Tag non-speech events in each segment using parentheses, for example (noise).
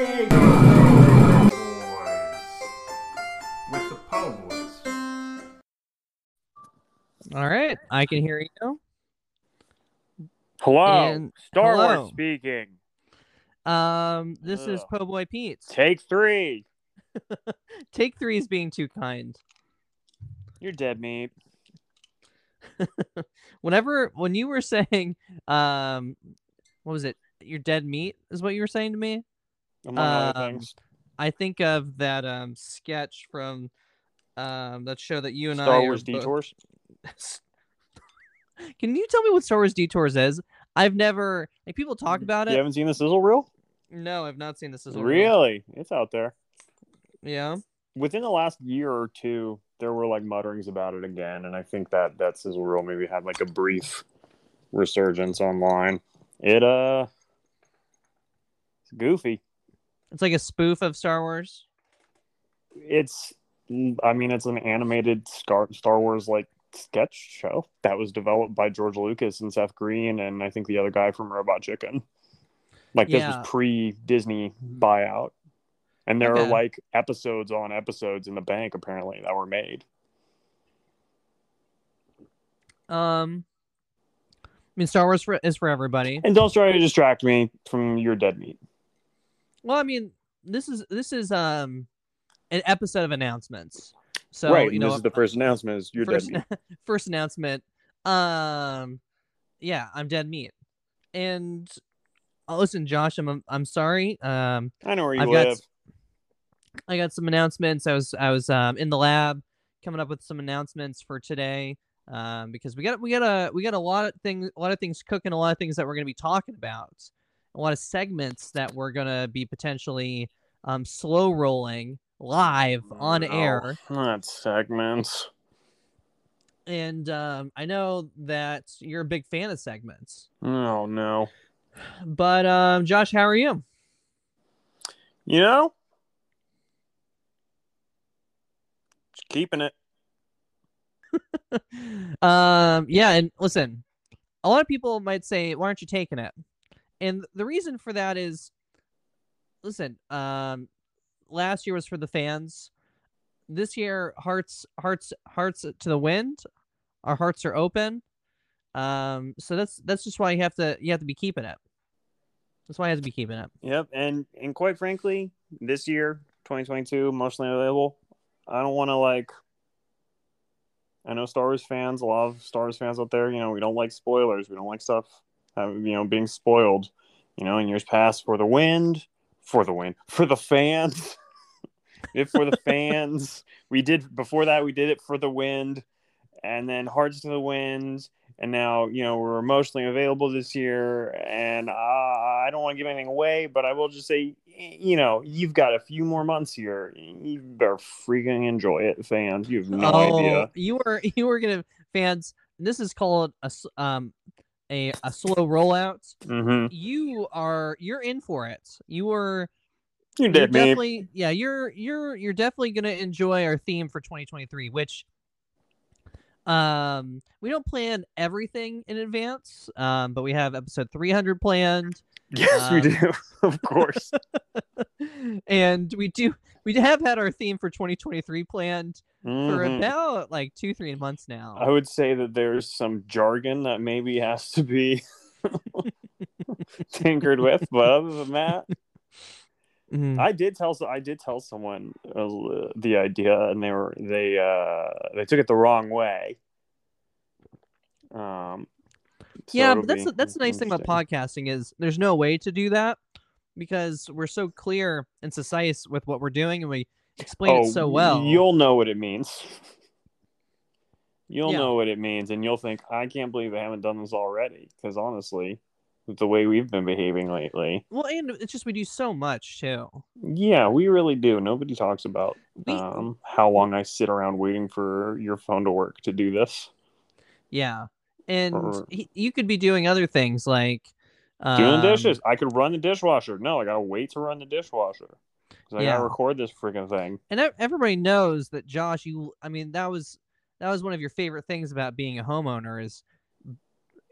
Diego Boys with the Po Boys. All right, I can hear you. Hello, And- Star hello. Wars speaking. Um, this is Ugh. Po Boy Pete's. Take three. (laughs) Take three is being too kind. You're dead meat. (laughs) Whenever when you were (laughs) saying, um, what was it? Your dead meat is what you were saying to me. Among other Um, things. I think of that um sketch from um that show that you and I Star are Wars both- detours. (laughs) Can you tell me what Star Wars Detours is? I've never like people talk about it. You haven't seen the sizzle reel? No, I've not seen this. As Really? It's out there. Yeah. Within the last year or two, there were like mutterings about it again, and I think that that sizzle reel maybe had like a brief resurgence online. It uh, it's goofy. It's like a spoof of Star Wars. It's, I mean, it's an animated Star Star Wars like sketch show that was developed by George Lucas and Seth Green, and I think the other guy from Robot Chicken. Like this Yeah. was pre Disney buyout, and there Okay. are like episodes on episodes in the bank apparently that were made. Um, I mean, Star Wars for, is for everybody. And don't try to distract me from your dead meat. Well, I mean, this is this is um an episode of announcements. So right, you know, this is the first announcement: is your first, dead meat. (laughs) first announcement. Um, yeah, I'm dead meat. And uh, listen, Josh, I'm I'm sorry. Um, I know where you I've got live. s- I got some announcements. I was I was um in the lab coming up with some announcements for today. Um, because we got we got a we got a lot of things a lot of things cooking, a lot of things that we're gonna be talking about, a lot of segments that we're gonna be potentially um slow rolling live on No, air. Not segments. And um, I know that you're a big fan of segments. Oh no. But um, Josh, how are you? You know, just keeping it. (laughs) um, yeah, and listen, a lot of people might say, "Why aren't you taking it?" And the reason for that is, listen, um, last year was for the fans. This year, hearts, hearts, hearts to the wind. Our hearts are open. Um, so that's that's just why you have to you have to be keeping it. That's why you have to be keeping it. Yep, and and quite frankly, this year, 2022, emotionally available. I don't want to like. I know Star Wars fans, a lot of Star Wars fans out there. You know, we don't like spoilers. We don't like stuff, uh, you know, being spoiled. You know, in years past, for the wind, for the wind, for the fans, (laughs) if for the fans. We did before that. We did it for the wind, and then Hearts to the Wind, and now you know we're emotionally available this year and uh, i don't want to give anything away but i will just say you know you've got a few more months here you better freaking enjoy it fans you have no oh, idea you were (laughs) you were gonna fans. This is called a um a a slow rollout. mm-hmm. You are you're in for it. You are you you're me definitely yeah you're you're you're definitely gonna enjoy our theme for 2023, which um we don't plan everything in advance um but we have episode 300 planned yes we um, do (laughs) of course (laughs) and we do we have had our theme for 2023 planned for Mhm. about like two three months now i would say that there's some jargon that maybe has to be (laughs) tinkered with but other than that Mhm. I did tell I did tell someone uh, the idea, and they were they uh they took it the wrong way. Um, so yeah, but that's be that's the nice thing about podcasting is there's no way to do that because we're so clear and concise with what we're doing and we explain it so well. Oh, You'll know what it means. (laughs) You'll Yeah. know what it means, and you'll think, "I can't believe I haven't done this already." Because honestly, with the way we've been behaving lately, Well, and it's just we do so much too. yeah, we really do. Nobody talks about We, um, how long I sit around waiting for your phone to work to do this. yeah, and or- he, you could be doing other things like Doing um, dishes. I could run the dishwasher. No, I gotta wait to run the dishwasher. I Yeah. gotta record this freaking thing. and everybody knows that Josh. You, I mean, that was that was one of your favorite things about being a homeowner is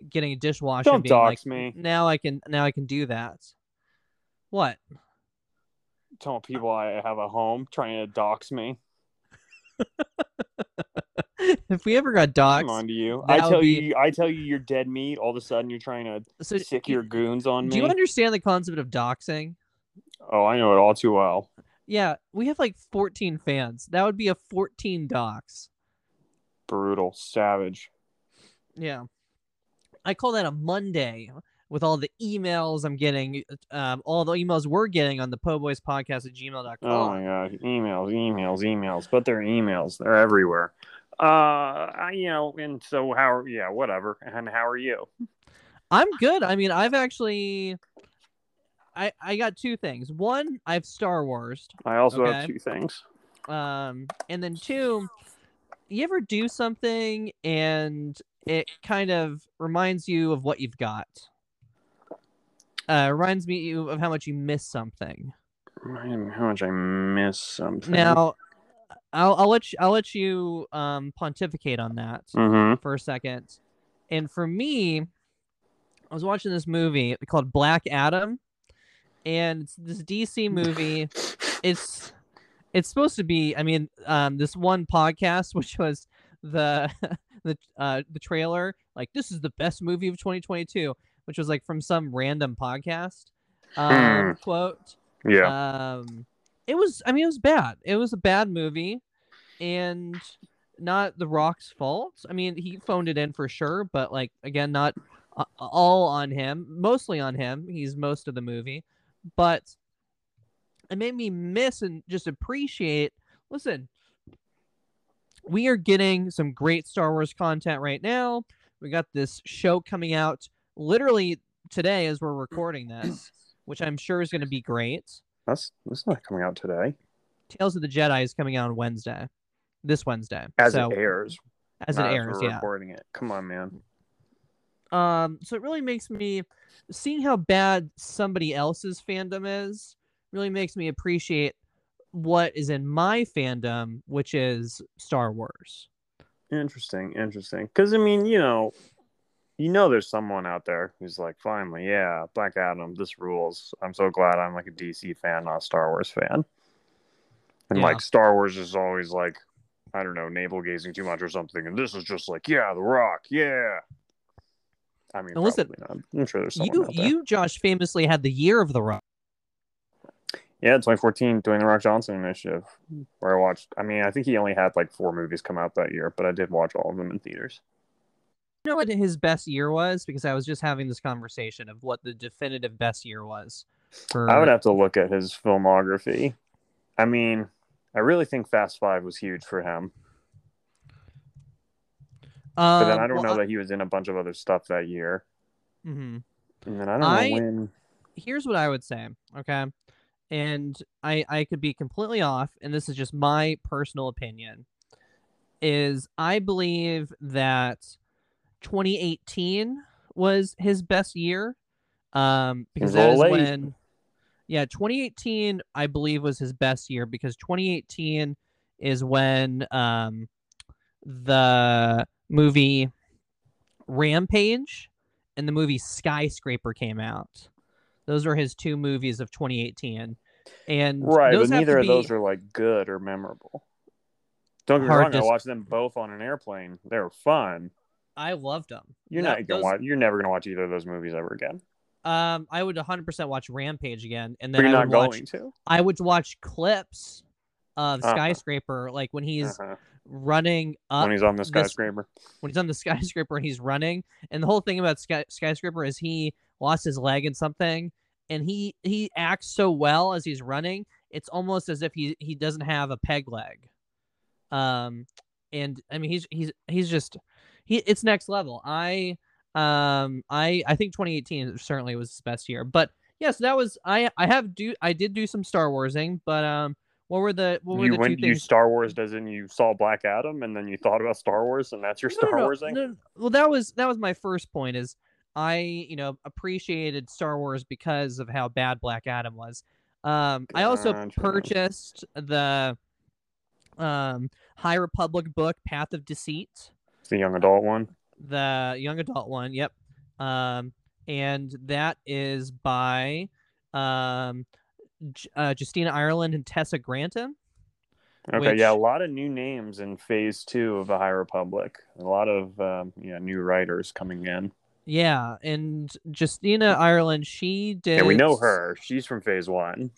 getting a dishwasher. Don't and being like, dox me. Now I can now I can do that. What? telling people I have a home, trying to dox me. (laughs) (laughs) if we ever got doxxed, Come on to you. I tell be- you, I tell you, you're dead meat. All of a sudden, you're trying to so sick do- your goons on do me. Do you understand the concept of doxing? oh, I know it all too well. Yeah, we have like 14 fans. That would be a 14 docs. Brutal, savage. Yeah. I call that a Monday with all the emails I'm getting, um, all the emails we're getting on the Po Boys podcast at gmail.com. Oh my gosh, emails, emails, emails. But they're emails. They're everywhere. Uh, I, you know, and so how? Yeah, whatever. And how are you? I'm good. I mean, I've actually I I got two things. One, I've Star Wars. I also have two things. Um and then two, you ever do something and it kind of reminds you of what you've got? Uh reminds me you of how much you miss something. How much I miss something. Now, I'll I'll let you I'll let you um pontificate on that. Mm-hmm. for a second. And for me, I was watching this movie called Black Adam, and it's this DC movie. (laughs) It's it's supposed to be. I mean, um, this one podcast, (laughs) which was the (laughs) the uh the trailer, like this is the best movie of 2022, which was like from some random podcast. Um, quote. Yeah. Um, it was. I mean, it was bad. It was a bad movie, and not The Rock's fault. I mean, he phoned it in for sure, but like again, not all on him. Mostly on him. He's most of the movie, but it made me miss and just appreciate. Listen, we are getting some great Star Wars content right now. We got this show coming out literally today as we're recording this, which I'm sure is going to be great. That's that's not coming out today. Tales of the Jedi is coming out on Wednesday, this Wednesday. As so, it airs. as it airs, we're yeah. Recording it. Come on, man. Um, so it really makes me seeing how bad somebody else's fandom is really makes me appreciate what is in my fandom, which is Star Wars. Interesting, interesting. Because I mean, you know, you know, there's someone out there who's like, finally, yeah, Black Adam, this rules. I'm so glad I'm like a DC fan, not a Star Wars fan. And Yeah. like Star Wars is always like, I don't know, navel gazing too much or something. And this is just like, yeah, The Rock, yeah. I mean, listen, not. I'm sure there's someone You, out there. you, Josh, famously had the year of the Rock. Yeah, 2014, doing the Rock Johnson initiative, where I watched. I mean, I think he only had like four movies come out that year, but I did watch all of them in theaters. Know what his best year was? Because I was just having this conversation of what the definitive best year was. For I would have to look at his filmography. I mean, I really think Fast Five was huge for him, but then Um, I don't well, know that he was in a bunch of other stuff that year. mhm. And then I don't I- know when. here's what I would say, okay? And I I could be completely off, and this is just my personal opinion. Is I believe that 2018 was his best year, um, because that is late. when, yeah, 2018 I believe was his best year because 2018 is when um the movie Rampage and the movie Skyscraper came out. Those were his two movies of 2018, and Right, but neither of be, those are like good or memorable. Don't get me wrong. I watched them both on an airplane. They were fun. I loved them. You're That- not gonna those- watch. You're never gonna watch either of those movies ever again. Um, I would 100% watch Rampage again, and then you're I not would going watch. to. I would watch clips of Uh-huh. Skyscraper, like when he's Uh-huh. running up when he's on the this- skyscraper. when he's on the (laughs) skyscraper and he's running. And the whole thing about sky, skyscraper is he lost his leg in something, and he he acts so well as he's running. It's almost as if he he doesn't have a peg leg. Um, and I mean he's he's he's just he it's next level. I um I I think 2018 certainly was his best year, but yes, that was I I have do I did do some Star Warsing, but um. What were the what were You the two went. You things? Star Wars doesn't. You saw Black Adam, and then you thought about Star Wars, and that's your Star no, no, Wars thing. no, no. Well, that was that was my first point. Is I you know appreciated Star Wars because of how bad Black Adam was. Um, I also purchased the um High Republic book Path of Deceit, It's the young adult one. the young adult one. Yep. Um, and that is by um J- uh, Justina Ireland and Tessa Gratton. Okay, yeah, a lot of new names in Phase Two of the High Republic. A lot of um, yeah new writers coming in. Yeah, and Justina Ireland, she did. Yeah, we know her. She's from Phase One.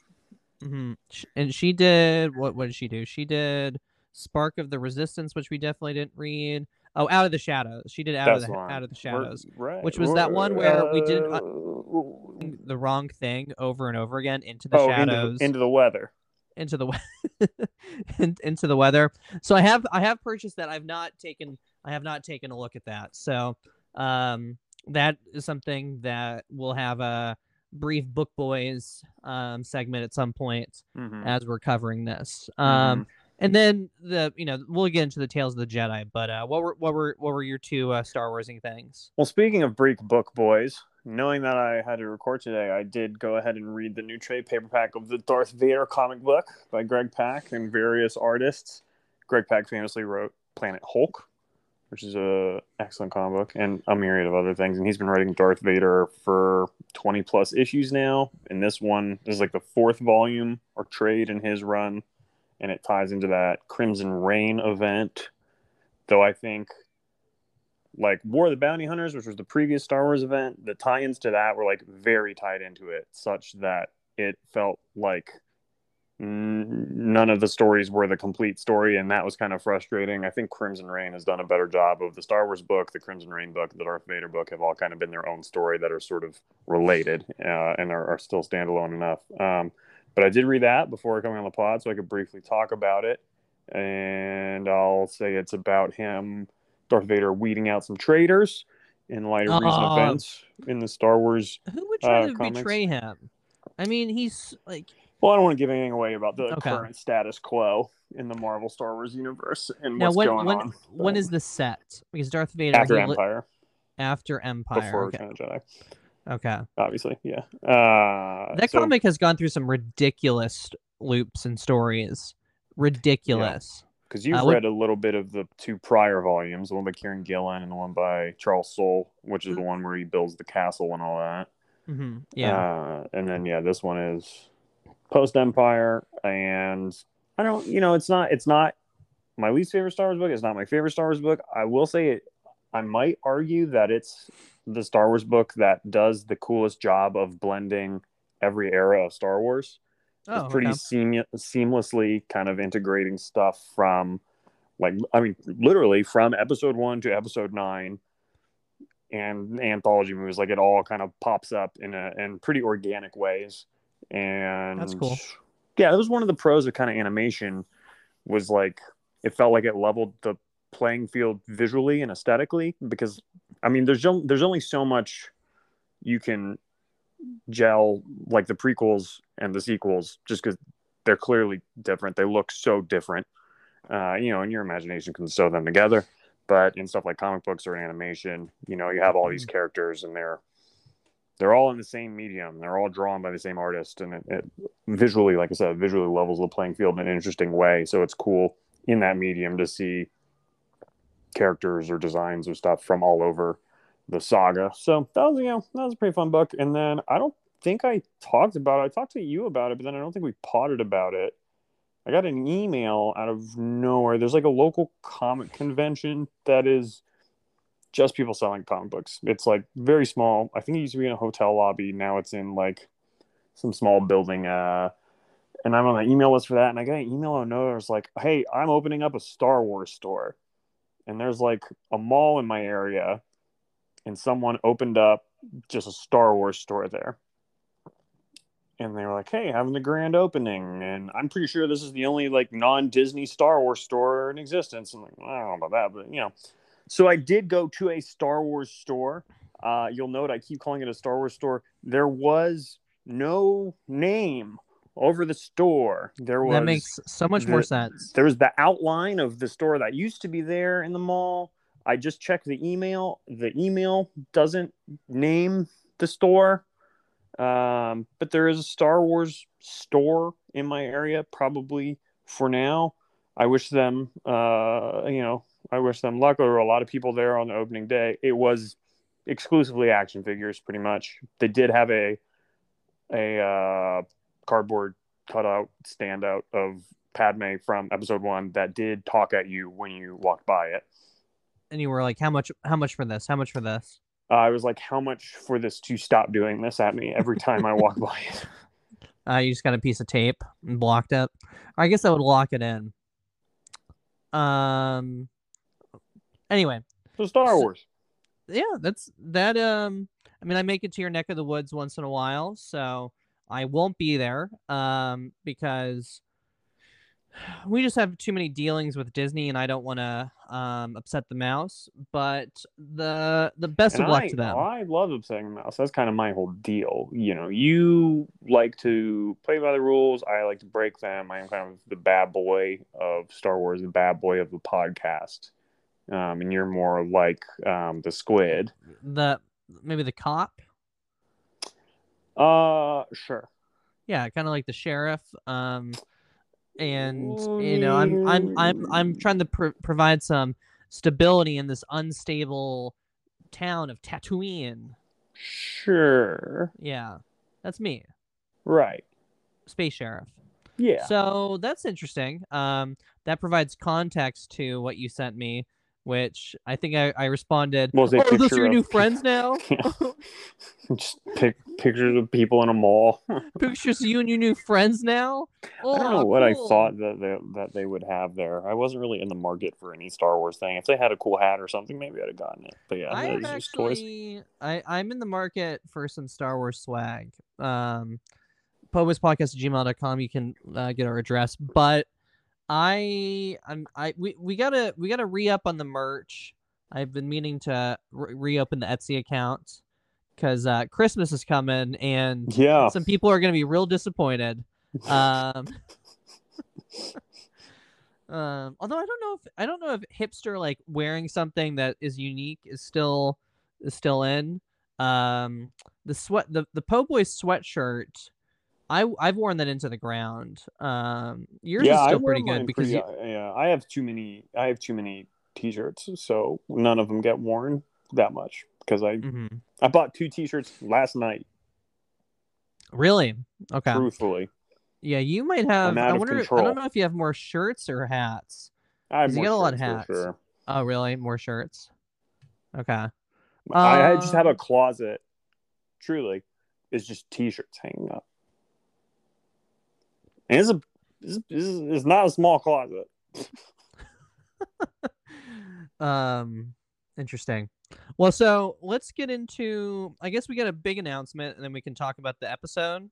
hmm And she did what? What did she do? She did Spark of the Resistance, which we definitely didn't read. Oh, Out of the Shadows. She did Out That's of the. Out of the Shadows. right. which was that one where we didn't, uh, uh, The wrong thing over and over again into the oh, into shadows. the, into the weather. into the we- (laughs) in- into the weather. So I have I have purchased that. I've not taken I have not taken a look at that. So um that is something that we'll have a brief book boys um segment at some point Mhm. as we're covering this. Mm-hmm. And then the you know we'll get into the tales of the Jedi, but uh what were what were what were your two uh, Star Warsing things? Well, speaking of Break Book Boys, knowing that I had to record today, I did go ahead and read the new trade paperback of the Darth Vader comic book by Greg Pak and various artists. Greg Pak famously wrote Planet Hulk, which is a excellent comic book, and a myriad of other things. And he's been writing Darth Vader for 20 plus issues now. And this one is like the fourth volume or trade in his run, and it ties into that Crimson Reign event. Though I think like War of the Bounty Hunters, which was the previous Star Wars event, the tie-ins to that were like very tied into it, such that it felt like none of the stories were the complete story, and that was kind of frustrating. I think Crimson Reign has done a better job of the Star Wars book, the Crimson Reign book, the Darth Vader book have all kind of been their own story that are sort of related uh, and are, are still standalone enough. Um, but I did read that before coming on the pod, so I could briefly talk about it. And I'll say it's about him, Darth Vader, weeding out some traitors in light of recent events in the Star Wars. Who would try Uh, to comics. betray him? I mean, he's like Well, I don't want to give anything away about the Okay. current status quo in the Marvel Star Wars universe and now what's when going when on. when is the set? Because Darth Vader after he li- Empire, after Empire. before okay. Return of Jedi, okay. obviously, yeah. Uh, That so- comic has gone through some ridiculous loops and stories. Ridiculous. because you've Uh, read a little bit of the two prior volumes, the one by Kieron Gillen and the one by Charles Soule, which is the one where he builds the castle and all that. hmm Yeah. Uh, and then yeah, this one is post Empire, and I don't, you know, it's not, it's not my least favorite Star Wars book. It's not my favorite Star Wars book. I will say it. I might argue that it's the Star Wars book that does the coolest job of blending every era of Star Wars oh, it's pretty okay. seam- seamlessly kind of integrating stuff from like i mean literally from episode one to episode nine and anthology movies like it all kind of pops up in a in pretty organic ways and That's cool. yeah that was one of the pros of kind of animation was like it felt like it leveled the playing field visually and aesthetically because i mean there's there's only so much you can gel like the prequels and the sequels just because they're clearly different. They look so different. Uh, you know and your imagination can sew them together. But in stuff like comic books or animation you know you have all these characters and they're they're all in the same medium. They're all drawn by the same artist and it, it visually like i said visually levels the playing field in an interesting way. So it's cool in that medium to see characters or designs or stuff from all over the saga. So that was you know that was a pretty fun book. And then I don't think I talked about it. I talked to you about it, but then I don't think we potted about it. I got an email out of nowhere. There's like a local comic convention that is just people selling comic books. It's like very small. I think it used to be in a hotel lobby. Now it's in like some small building. Uh, and I'm on the email list for that. And I got an email out of nowhere. It's like, hey, I'm opening up a Star Wars store. And there's like a mall in my area and someone opened up just a Star Wars store there. And they were like, "Hey, having the grand opening, and I'm pretty sure this is the only like non-Disney Star Wars store in existence." I'm like, I don't know about that, but you know. So I did go to a Star Wars store. Uh, you'll note I keep calling it a Star Wars store. There was no name over the store. There was that makes so much more sense. there was the outline of the store that used to be there in the mall. I just checked the email. The email doesn't name the store, um, but there is a Star Wars store in my area. Probably for now. I wish them, uh, you know, I wish them luck. There were a lot of people there on the opening day. It was exclusively action figures, pretty much. They did have a a uh, cardboard cutout standout of Padme from episode one that did talk at you when you walked by it. And you were like, "How much? How much for this? How much for this?" Uh, I was like, how much for this to stop doing this at me every time I walk by it? (laughs) Uh, you just got a piece of tape and blocked it. I guess I would lock it in. Um. Anyway, So Star So- Wars. yeah, that's that. Um, I mean, I make it to your neck of the woods once in a while, so I won't be there. Um, because we just have too many dealings with Disney, and I don't want to um upset the mouse. But the the best And of luck I, to them. I love upsetting the mouse. That's kind of my whole deal. You know, you like to play by the rules. I like to break them. I am kind of the bad boy of Star Wars, the bad boy of the podcast. Um, and you're more like um, the squid. The maybe the cop. Uh, sure. yeah kind of like the sheriff um and you know i'm i'm i'm i'm trying to pr- provide some stability in this unstable town of tatooine Sure. yeah that's me Right. space sheriff Yeah. so that's interesting um that provides context to what you sent me which i think i, I responded oh those are your of new friends now (laughs) Yeah. (laughs) Just pic- pictures of people in a mall. (laughs) pictures of you and your new friends now oh, I don't know what I thought that they, that they would have there. I wasn't really in the market for any Star Wars thing. If they had a cool hat or something, maybe I'd have gotten it. But yeah, I it's have just toys. actually, I, I'm in the market for some Star Wars swag. Um, podcast at gmail.com. You can uh, get our address, but I, I'm, I, we, we gotta, we gotta re up on the merch. I've been meaning to re- reopen the Etsy account because uh, Christmas is coming and Yeah. some people are gonna be real disappointed. Um, (laughs) um, although I don't know if I don't know if hipster like wearing something that is unique is still is still in. Um, the sweat the the Po Boy sweatshirt, I I've worn that into the ground. Um, yours yeah, is still pretty good because pretty- you, yeah, I have too many. I have too many T-shirts, so none of them get worn that much because I Mhm. I bought two T-shirts last night. really okay. Truthfully, Yeah, you might have. I wonder. I don't know if you have more shirts or hats. I have you got a lot of hats. sure. Oh, really? More shirts? Okay. I, I just have a Um, closet. Truly, it's just T-shirts hanging up. And it's a it's, it's, not a small closet. (laughs) um interesting well so let's get into i guess we got a big announcement and then we can talk about the episode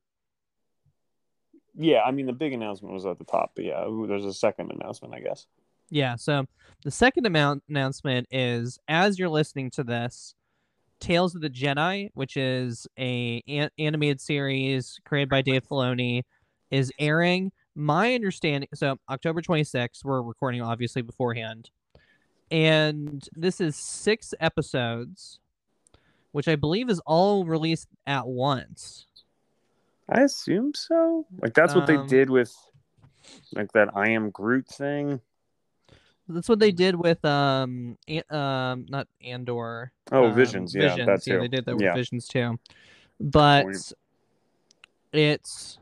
Yeah, I mean the big announcement was at the top, but yeah, ooh, there's a second announcement, I guess. yeah so the second amount announcement is as you're listening to this tales of the jedi which is a an- animated series created by dave filoni is airing my understanding so october 26th we're recording obviously beforehand and this is six episodes which i believe is all released at once I assume so. Like that's what they Um, did with like that I am Groot thing. that's what they did with um An- um not andor Oh, um, Visions, yeah, Visions. that yeah they did that with Yeah. visions too but it's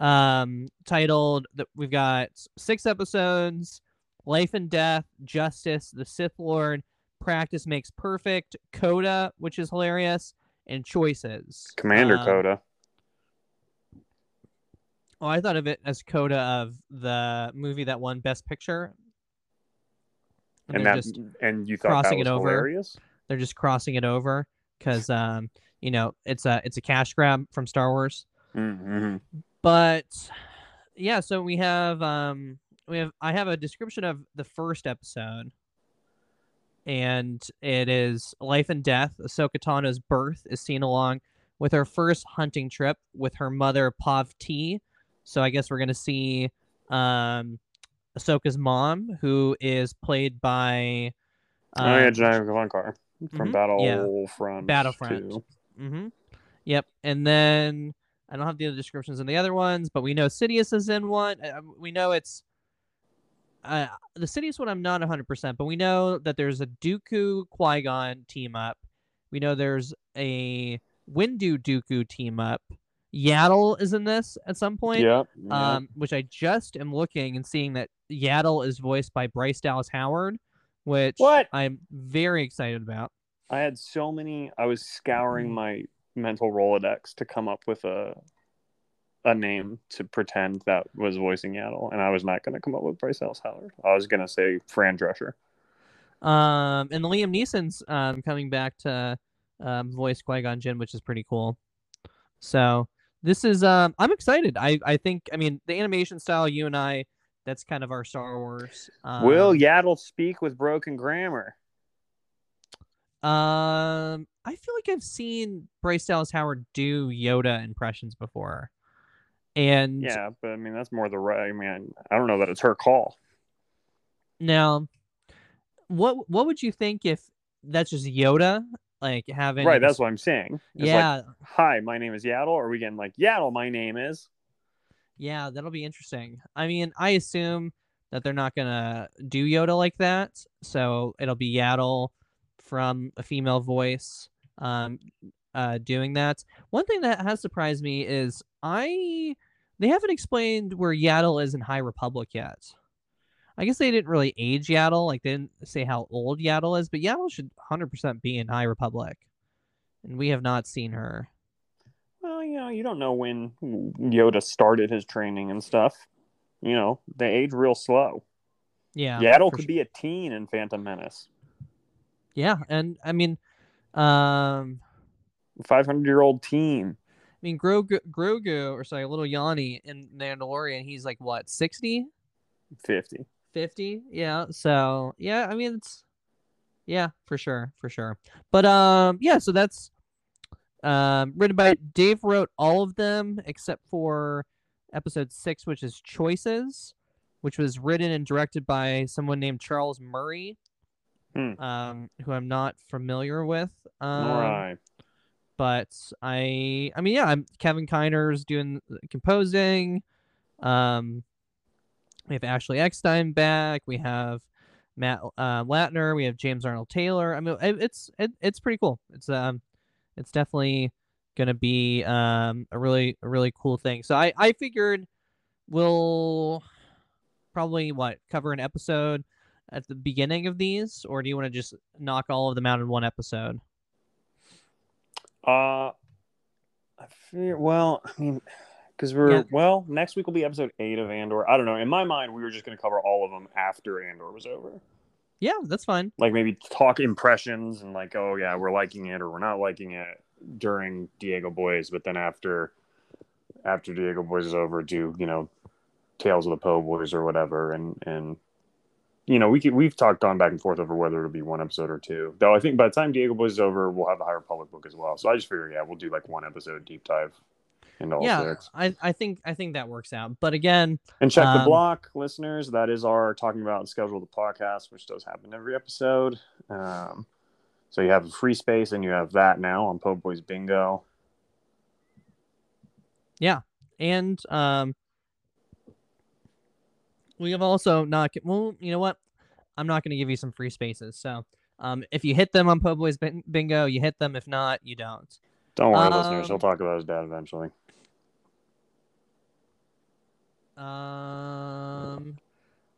um titled that we've got six episodes life and death justice the sith lord practice makes perfect coda which is hilarious and choices Commander Um, Coda. oh i thought of it as coda of the movie that won best picture And they're that just and you thought that crossing was it over. hilarious? they're just crossing it over because um you know it's a it's a cash grab from star wars Mm-hmm. But yeah so we have um we have i have a description of the first episode and it is life and death ahsoka tano's birth is seen along with her first hunting trip with her mother Pav-ti so i guess we're gonna see um ahsoka's mom who is played by oh yeah, um, Janina Gavankar from mhm, yeah. Battlefront. Battlefront. Mm-hmm. Yep. And then I don't have the other descriptions in the other ones, but we know Sidious is in one. Uh, we know it's uh, the Sidious one. I'm not 100, percent but we know that there's a Dooku Qui Gon team up. We know there's a Windu Dooku team up, Yaddle is in this at some point. Yeah. yeah. Um, which I just am looking and seeing that Yaddle is voiced by Bryce Dallas Howard, which What? I'm very excited about. I had so many. I was scouring my mental Rolodex to come up with a a name to pretend that was voicing Yaddle, and I was not going to come up with Bryce Dallas Howard. I was going to say Fran Drescher. Um, and Liam Neeson's um coming back to um voice Qui Gon Jinn, which is pretty cool. So this is um I'm excited. I I think I mean the animation style you and I that's kind of our Star Wars. Um, Will Yaddle speak with broken grammar? Um, I feel like I've seen Bryce Dallas Howard do Yoda impressions before, and Yeah, but I mean that's more the right. I mean, I don't know that it's her call. now, what what would you think if that's just Yoda like having Right, that's what I'm saying. It's like, yeah Hi, my name is Yaddle. Or are we getting like Yaddle? My name is. yeah that'll be interesting. I mean, I assume that they're not gonna do Yoda like that, so it'll be Yaddle from a female voice um uh doing that. One thing that has surprised me is I they haven't explained where Yaddle is in High Republic yet. I guess they didn't really age Yaddle, like they didn't say how old Yaddle is, but Yaddle should 100% be in High Republic. And we have not seen her. Well, you know, you don't know when Yoda started his training and stuff. You know, they age real slow. Yeah. Yaddle could su- be a teen in Phantom Menace. Yeah, and I mean um 500 year old team. I mean Grogu, Grogu or sorry, little Yanni in Mandalorian, he's like what, 60? 50. 50 yeah so yeah i mean it's yeah for sure for sure but um yeah so that's um written by dave wrote all of them except for episode six which is choices which was written and directed by someone named charles murray Hmm. um who i'm not familiar with um I. but I I mean yeah, I'm Kevin Kiner's doing composing. Um we have Ashley Eckstein back. We have Matt uh, Lanter. We have James Arnold Taylor. I mean, it, it's it, it's pretty cool. It's um, it's definitely gonna be um a really a really cool thing. So I I figured we'll probably what cover an episode at the beginning of these, or do you want to just knock all of them out in one episode? Uh, I fear, well, I mean, because we're, Yeah. well, next week will be episode eight of Andor. I don't know. In my mind, we were just going to cover all of them after Andor was over. Yeah, that's fine. Like maybe talk impressions and like, oh, yeah, we're liking it or we're not liking it during Diego Boys. But then after, after Diego Boys is over, do, you know, Tales of the Po Boys or whatever. And, and, you know, we could, we've talked on back and forth over whether it'll be one episode or two. Though I think by the time Diego Boys is over, we'll have the higher Republic book as well. So I just figure, yeah, we'll do like one episode deep dive into all yeah, six. I, I think I think that works out. But again, And check the Um, block, listeners. That is our talking about and schedule the podcast, which does happen every episode. Um, so you have a free space, and you have that now on Po Boys Bingo. Yeah, and um, we have also not. Well, you know what? I'm not going to give you some free spaces. So um, if you hit them on Po Boys Bingo, you hit them. If not, you don't. Don't worry, Um, listeners. He'll talk about his dad eventually. Um,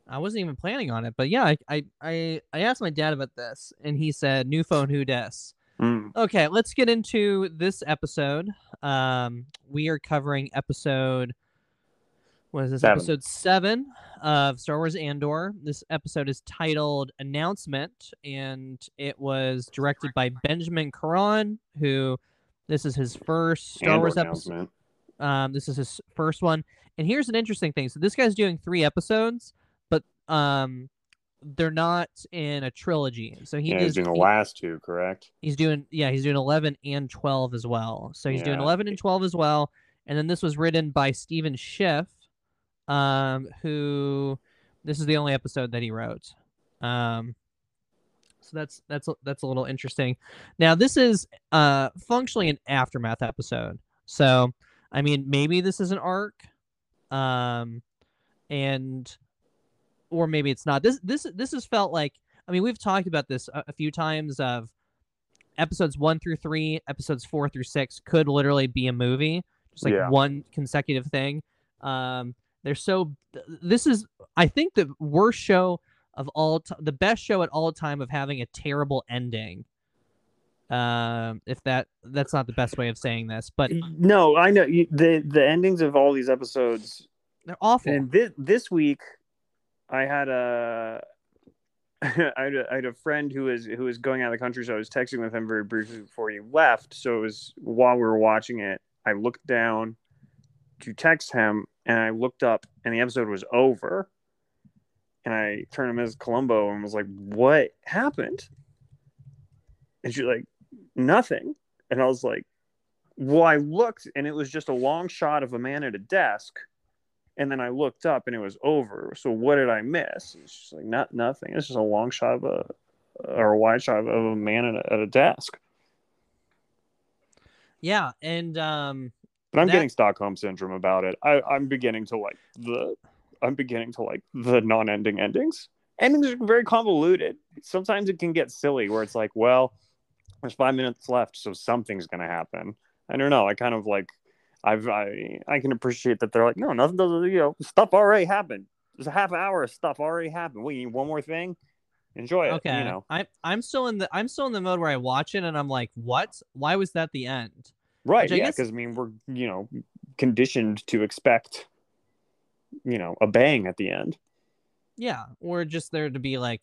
I wasn't even planning on it, but yeah, I I I, I asked my dad about this, and he said, "New phone, who des?" Mm. Okay, let's get into this episode. Um, we are covering episode. What is this? Seven. Episode seven of Star Wars Andor. This episode is titled "Announcement," and it was directed by Benjamin Caron, who this is his first Star Andor Wars episode. Um, this is his first one, and here's an interesting thing. So this guy's doing three episodes, but um, they're not in a trilogy. So he Yeah, does he's doing the he- last two, correct? He's doing yeah, he's doing 11 and 12 as well. So he's doing 11 and 12 as well. And then this was written by Stephen Schiff, um, who this is the only episode that he wrote. Um, so that's that's that's a little interesting. Now this is uh functionally an aftermath episode. So I mean maybe this is an arc, um, and or maybe it's not. This this this has felt like I mean we've talked about this a, a few times of episodes one through three, episodes four through six could literally be a movie just like Yeah. one consecutive thing. Um, they're so. This is, I think, the worst show of all. T- the best show at all time of having a terrible ending. Um, if that that's not the best way of saying this, but No, I know you- the the endings of all these episodes they're awful. And this this week, I had a (laughs) I had a, I had a friend who was who was going out of the country, so I was texting with him very briefly before he left. So it was while we were watching it, I looked down to text him, and I looked up, and the episode was over. And I turned to Ms. Colombo and was like, "What happened?" And she's like, "Nothing." And I was like, "Well, I looked, and it was just a long shot of a man at a desk." and then I looked up and it was over. So what did I miss? It's just like not nothing. It's just a long shot of a or a wide shot of a man at a, at a desk. yeah, and um, But I'm That- getting Stockholm syndrome about it. I, I'm beginning to like the I'm beginning to like the non-ending endings. Endings are very convoluted. Sometimes it can get silly where it's like, well, there's five minutes left, so something's gonna happen. I don't know. I kind of like I've I I can appreciate that they're like, no, nothing does you know, stuff already happened. There's a half hour of stuff already happened. We need one more thing. Enjoy it. okay, You know. I'm I'm still in the I'm still in the mode where I watch it and I'm like, what? Why was that the end? Right. Which Yeah, guess- because I mean we're you know conditioned to expect you know a bang at the end. Yeah, or just there to be like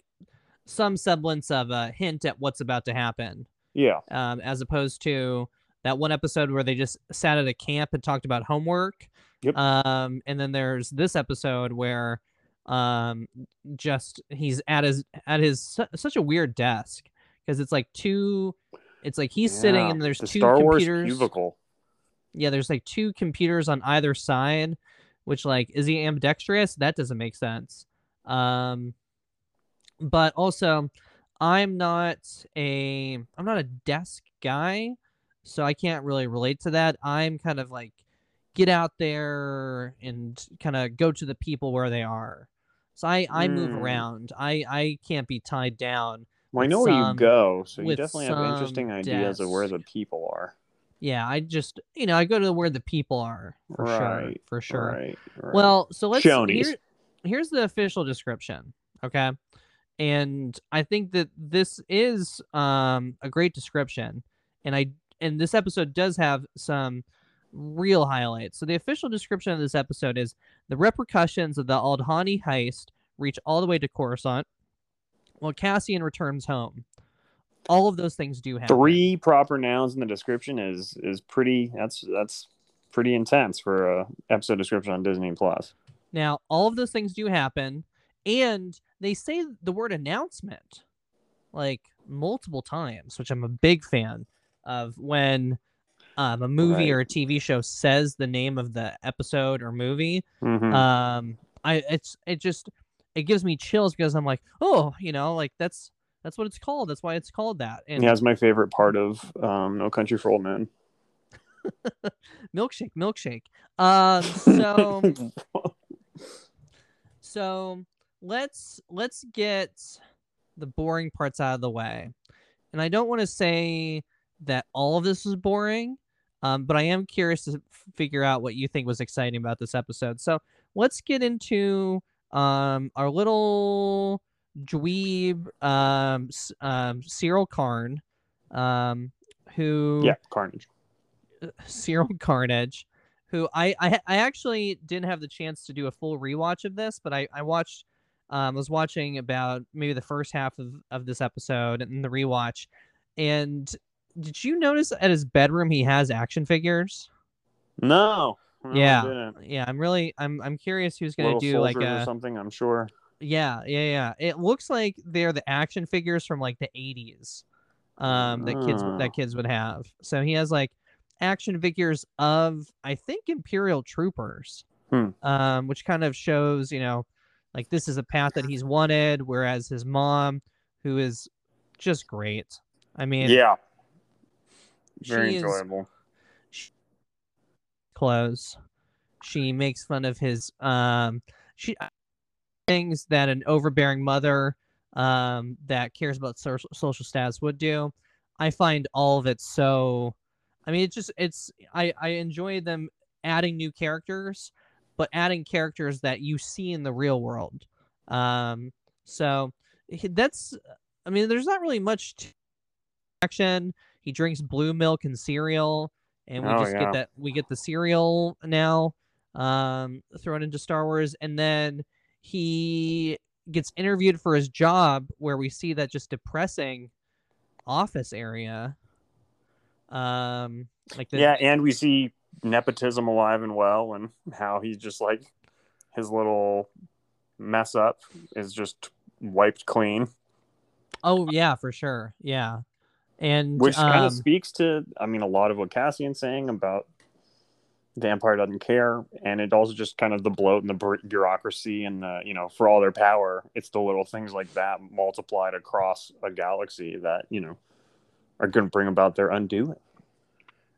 some semblance of a hint at what's about to happen, Yeah. um, as opposed to that one episode where they just sat at a camp and talked about homework. Yep. Um, and then there's this episode where um just he's at his at his su- such a weird desk because it's like two it's like he's sitting and there's the two Star Wars computers. cubicle. yeah there's like two computers on either side which like is he ambidextrous? That doesn't make sense. Um but also i'm not a i'm not a desk guy so i can't really relate to that. I'm kind of like get out there and kind of go to the people where they are. So i i move Mm. around. I i can't be tied down Well, I know where you go, so you definitely have some interesting ideas of where the people are. yeah i just you know i go to where the people are for sure Right, for sure Right. right. Well, so let's here, here's the official description. Okay. And I think that this is um a great description. And I and this episode does have some real highlights. So the official description of this episode is the repercussions of the Aldhani heist reach all the way to Coruscant while Cassian returns home. All of those things do happen. three proper nouns in the description is is pretty. That's that's pretty intense for a episode description on Disney Plus. Now, all of those things do happen, and they say the word announcement like multiple times, which I'm a big fan of when um, a movie Right. or a TV show says the name of the episode or movie. Mhm. Um, I it's it just it gives me chills because I'm like, oh, you know, like that's that's what it's called. That's why it's called that. And yeah, it's my favorite part of um, No Country for Old Men. (laughs) milkshake, milkshake. Um, so. (laughs) So let's let's get the boring parts out of the way. And I don't want to say that all of this is boring, um, but I am curious to f- figure out what you think was exciting about this episode. So let's get into um, our little dweeb, um, um, Syril Karn, um, who yeah, Carnage. Syril (laughs) Carnage, who I, I I actually didn't have the chance to do a full rewatch of this, but I I watched um was watching about maybe the first half of of this episode and the rewatch, and did you notice at his bedroom he has action figures? No. No, Yeah. Yeah, I'm really I'm I'm curious who's gonna Little do like a something. I'm sure. yeah yeah yeah. It looks like they're the action figures from like the 80s, um that kids Oh. that kids would have. So he has like action figures of I think Imperial troopers, Hmm. um, which kind of shows you know like this is a path that he's wanted, whereas his mom, who is just great. I mean, yeah. Very she is- enjoyable. Clothes. She makes fun of his um she things that an overbearing mother um that cares about social social status would do. I find all of it so I mean it's just it's I I enjoy them adding new characters, but adding characters that you see in the real world. Um, so that's, I mean, there's not really much action. He drinks blue milk and cereal, and we Oh, just yeah. get that we get the Syril now um, thrown into Star Wars, and then he gets interviewed for his job, where we see that just depressing office area. Um, like the, yeah, and we see nepotism alive and well, and how he's just like his little mess up is just wiped clean, oh yeah, for sure, yeah, and which kind um, of speaks to, I mean, a lot of what Cassian's saying about the Empire doesn't care, and it also just kind of the bloat and the bureaucracy and the you know for all their power, it's the little things like that multiplied across a galaxy that you know are going to bring about their undoing.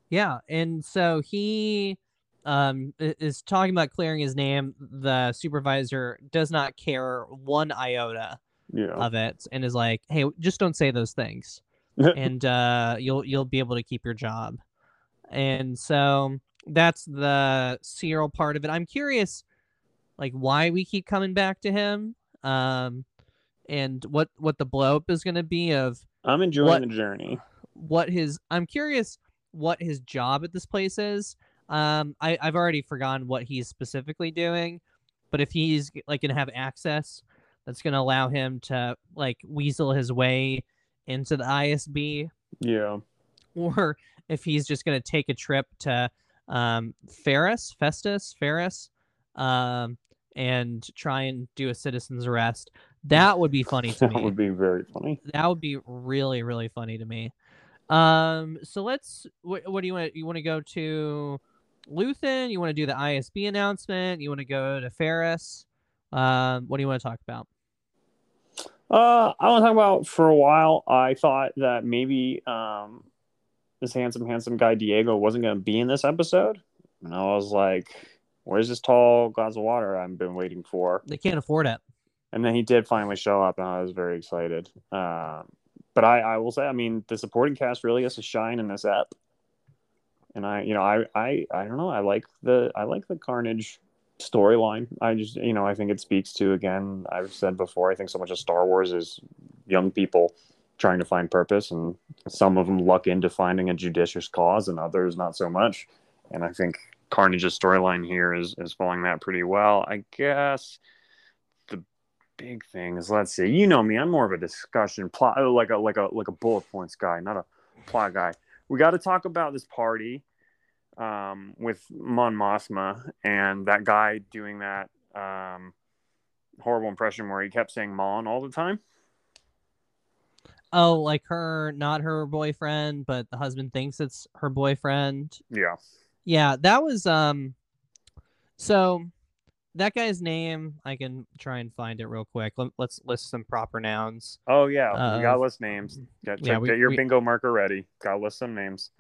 Yeah, and so he um is talking about clearing his name. The supervisor does not care one iota Yeah, of it and is like, "Hey, just don't say those things." (laughs) and uh you'll you'll be able to keep your job. And so that's the Syril part of it. I'm curious like why we keep coming back to him. Um and what what the blow up is going to be of I'm enjoying what- the journey. what his I'm curious what his job at this place is. Um I, I've already forgotten what he's specifically doing, but if he's like gonna have access that's gonna allow him to like weasel his way into the ISB, Yeah. or if he's just gonna take a trip to um Ferrix, Festus, Ferrix, um and try and do a citizen's arrest. That would be funny (laughs) to me. That would be very funny. that would be really really funny to me um so let's what, what do you want you want to go to luthen you want to do the isb announcement you want to go to ferrix um what do you want to talk about Uh, I want to talk about for a while. I thought that maybe um, this handsome, handsome guy Diego wasn't going to be in this episode, and I was like, "Where's this tall glass of water I've been waiting for?" they can't afford it And then he did finally show up, and I was very excited. Um, but I, I will say, I mean, the supporting cast really has to shine in this app. And I, you know, I, I, I don't know. I like the, I like the Carnage storyline. I just, you know, I think it speaks to again. I've said before. I think so much of Star Wars is young people trying to find purpose, and some of them luck into finding a judicious cause, and others not so much. And I think Carnage's storyline here is is following that pretty well. I guess the big thing is let's see. You know me, I'm more of a discussion plot, like a like a like a bullet points guy, not a plot guy. We got to talk about this party um, with Mon Mothma and that guy doing that um, horrible impression where he kept saying Mon all the time. oh like her not her boyfriend but the husband thinks it's her boyfriend Yeah. yeah that was um so that guy's name i can try and find it real quick Let, let's list some proper nouns Oh yeah. Uh, we got list names. Get, yeah, check- we- get your we- bingo marker ready. Got list some names.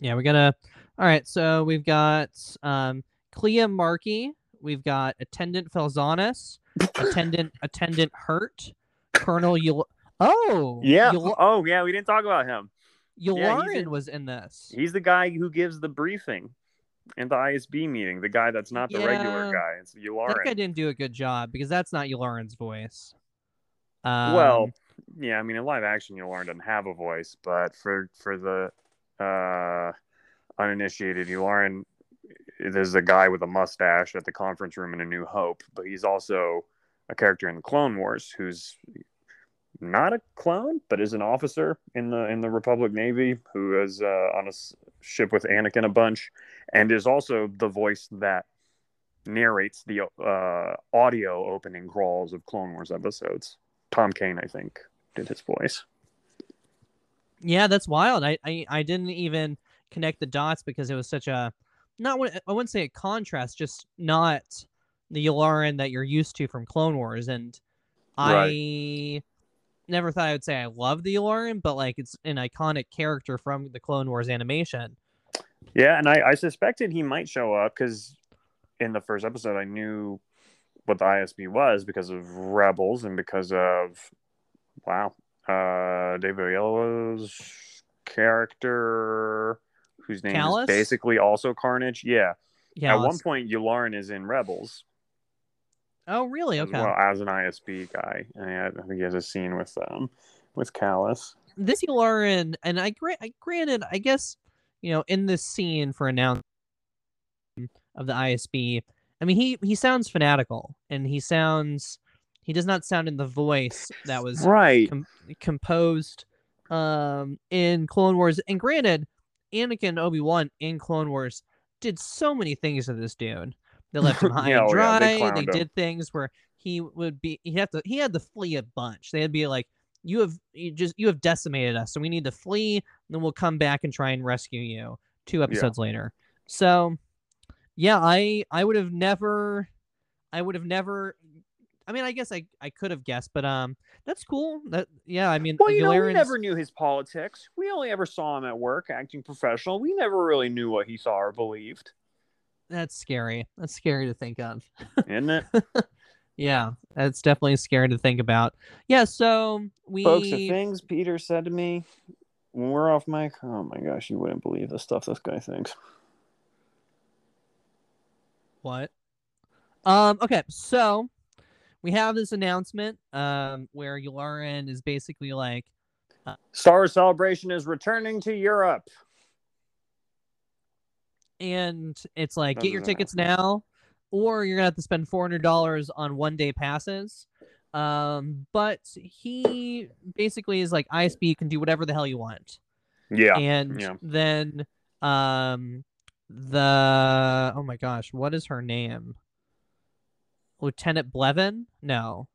Yeah, we gotta. All right, so we've got um, Kleya Marki. We've got Attendant Felzanis, Attendant (laughs) Attendant Heert, Colonel Yul. Oh, Yeah. Yul- oh yeah. We didn't talk about him. Yularen in- was in this. He's the guy who gives the briefing in the ISB meeting. The guy that's not the regular guy. It's That Yularen. guy didn't do a good job because that's not Yularen's voice. Um, well, yeah. I mean, in live action, Yularen doesn't have a voice, but for for the uh, uninitiated, Yularen there's a guy with a mustache at the conference room in A New Hope, but he's also a character in the Clone Wars who's not a clone, but is an officer in the in the Republic Navy who is uh, on a ship with Anakin a bunch, and is also the voice that narrates the uh, audio opening crawls of Clone Wars episodes. Tom Kane, I think, did his voice. yeah, that's wild. I, I I didn't even connect the dots because it was such a not what I wouldn't say a contrast, just not the Yularen that you're used to from Clone Wars. And I never thought I would say I love the Yularen, but like it's an iconic character from the Clone Wars animation. Yeah, and I, I suspected he might show up because in the first episode I knew what the ISB was because of Rebels and because of wow, uh, David Oyelowo's character whose name Kallus? is basically also Carnage. Yeah, Yeah. At one point, Yularen is in Rebels Oh, really? as Okay. well as an ISB guy, and I I think he has a scene with um with Kallus. This Yularen, and I, gra- I granted, I guess, you know, in this scene for announcement of the ISB, I mean, he he sounds fanatical, and he sounds, he does not sound in the voice that was Right. com- composed um in Clone Wars. And granted, Anakin and Obi Wan in Clone Wars did so many things to this dude. They (laughs) left him high Yeah, and oh yeah, dry. they they did things where he would be he had to he had to flee a bunch. They'd be like, You have you just you have decimated us, so we need to flee, and then we'll come back and try and rescue you two episodes later. So yeah, I I would have never I would have never I mean I guess I, I could have guessed, but um that's cool. That yeah, I mean Well, you know, we never knew his politics. We only ever saw him at work acting professional. We never really knew what he saw or believed, That's scary. That's scary to think of. isn't it? (laughs) Yeah, that's definitely scary to think about. Yeah, so we Folks, the things Peter said to me when we're off mic, oh my gosh, you wouldn't believe the stuff this guy thinks. what? Um. Okay, so we have this announcement um where Yularen is basically like, Star Wars Celebration is returning to Europe. and it's like get your tickets now, or you're gonna have to spend four hundred dollars on one day passes. Um, but he basically is like ISB you can do whatever the hell you want. Yeah. and yeah. then um the oh my gosh what is her name lieutenant blevin no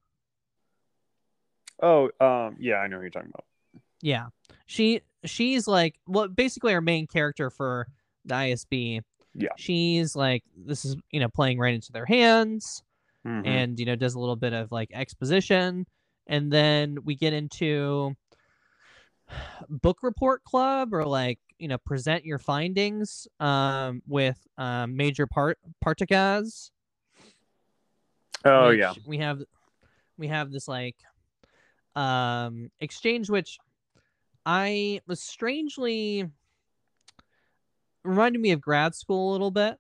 Oh, um, yeah, I know who you're talking about. yeah she she's like well basically our main character for the isb Yeah. she's like this is you know playing right into their hands Mhm. and you know does a little bit of like exposition and then we get into (sighs) book report club or like you know present your findings um with um major part partagaz oh yeah, we have we have this like um exchange which i was strangely reminded me of grad school a little bit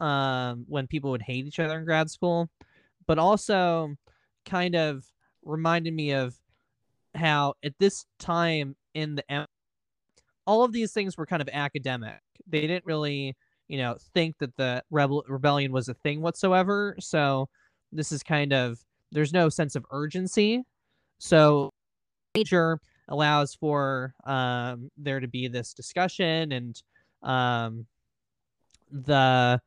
um when people would hate each other in grad school but also kind of reminded me of how at this time in the all of these things were kind of academic. They didn't really you know think that the rebel rebellion was a thing whatsoever. So this is kind of there's no sense of urgency so nature allows for um, there to be this discussion and um, the